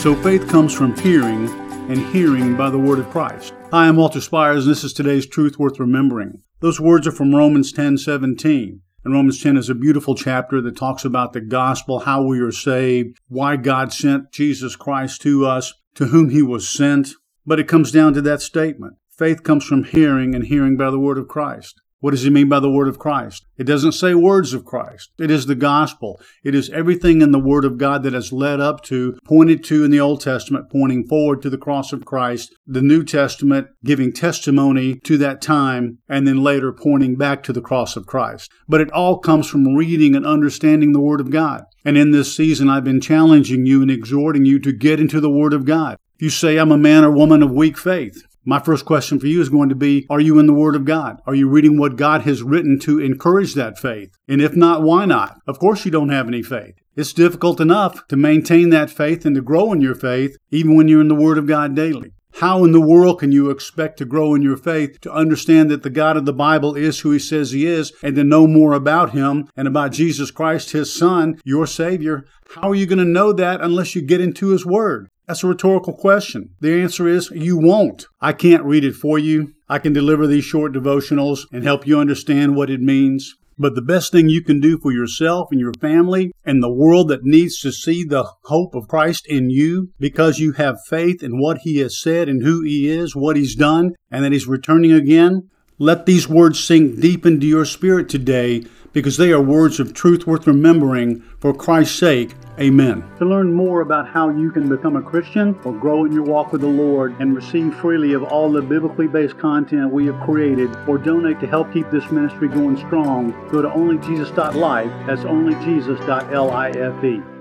So faith comes from hearing, and hearing by the word of Christ. Hi, I'm Walter Spires, and this is today's Truth Worth Remembering. Those words are from Romans 10 17. And Romans 10 is a beautiful chapter that talks about the gospel, how we are saved, why God sent Jesus Christ to us, to whom he was sent. But it comes down to that statement. Faith comes from hearing, and hearing by the word of Christ. What does he mean by the word of Christ? It doesn't say words of Christ. It is the gospel. It is everything in the word of God that has led up to, pointed to in the Old Testament, pointing forward to the cross of Christ, the New Testament giving testimony to that time, and then later pointing back to the cross of Christ. But it all comes from reading and understanding the word of God. And in this season, I've been challenging you and exhorting you to get into the word of God. You say, I'm a man or woman of weak faith, my first question for you is going to be Are you in the Word of God? Are you reading what God has written to encourage that faith? And if not, why not? Of course, you don't have any faith. It's difficult enough to maintain that faith and to grow in your faith, even when you're in the Word of God daily. How in the world can you expect to grow in your faith, to understand that the God of the Bible is who He says He is, and to know more about Him and about Jesus Christ, His Son, your Savior? How are you going to know that unless you get into His Word? That's a rhetorical question. The answer is you won't. I can't read it for you. I can deliver these short devotionals and help you understand what it means. But the best thing you can do for yourself and your family and the world that needs to see the hope of Christ in you because you have faith in what He has said and who He is, what He's done, and that He's returning again, let these words sink deep into your spirit today because they are words of truth worth remembering for Christ's sake. Amen. To learn more about how you can become a Christian or grow in your walk with the Lord and receive freely of all the biblically based content we have created or donate to help keep this ministry going strong, go to onlyjesus.life. That's onlyjesus.life.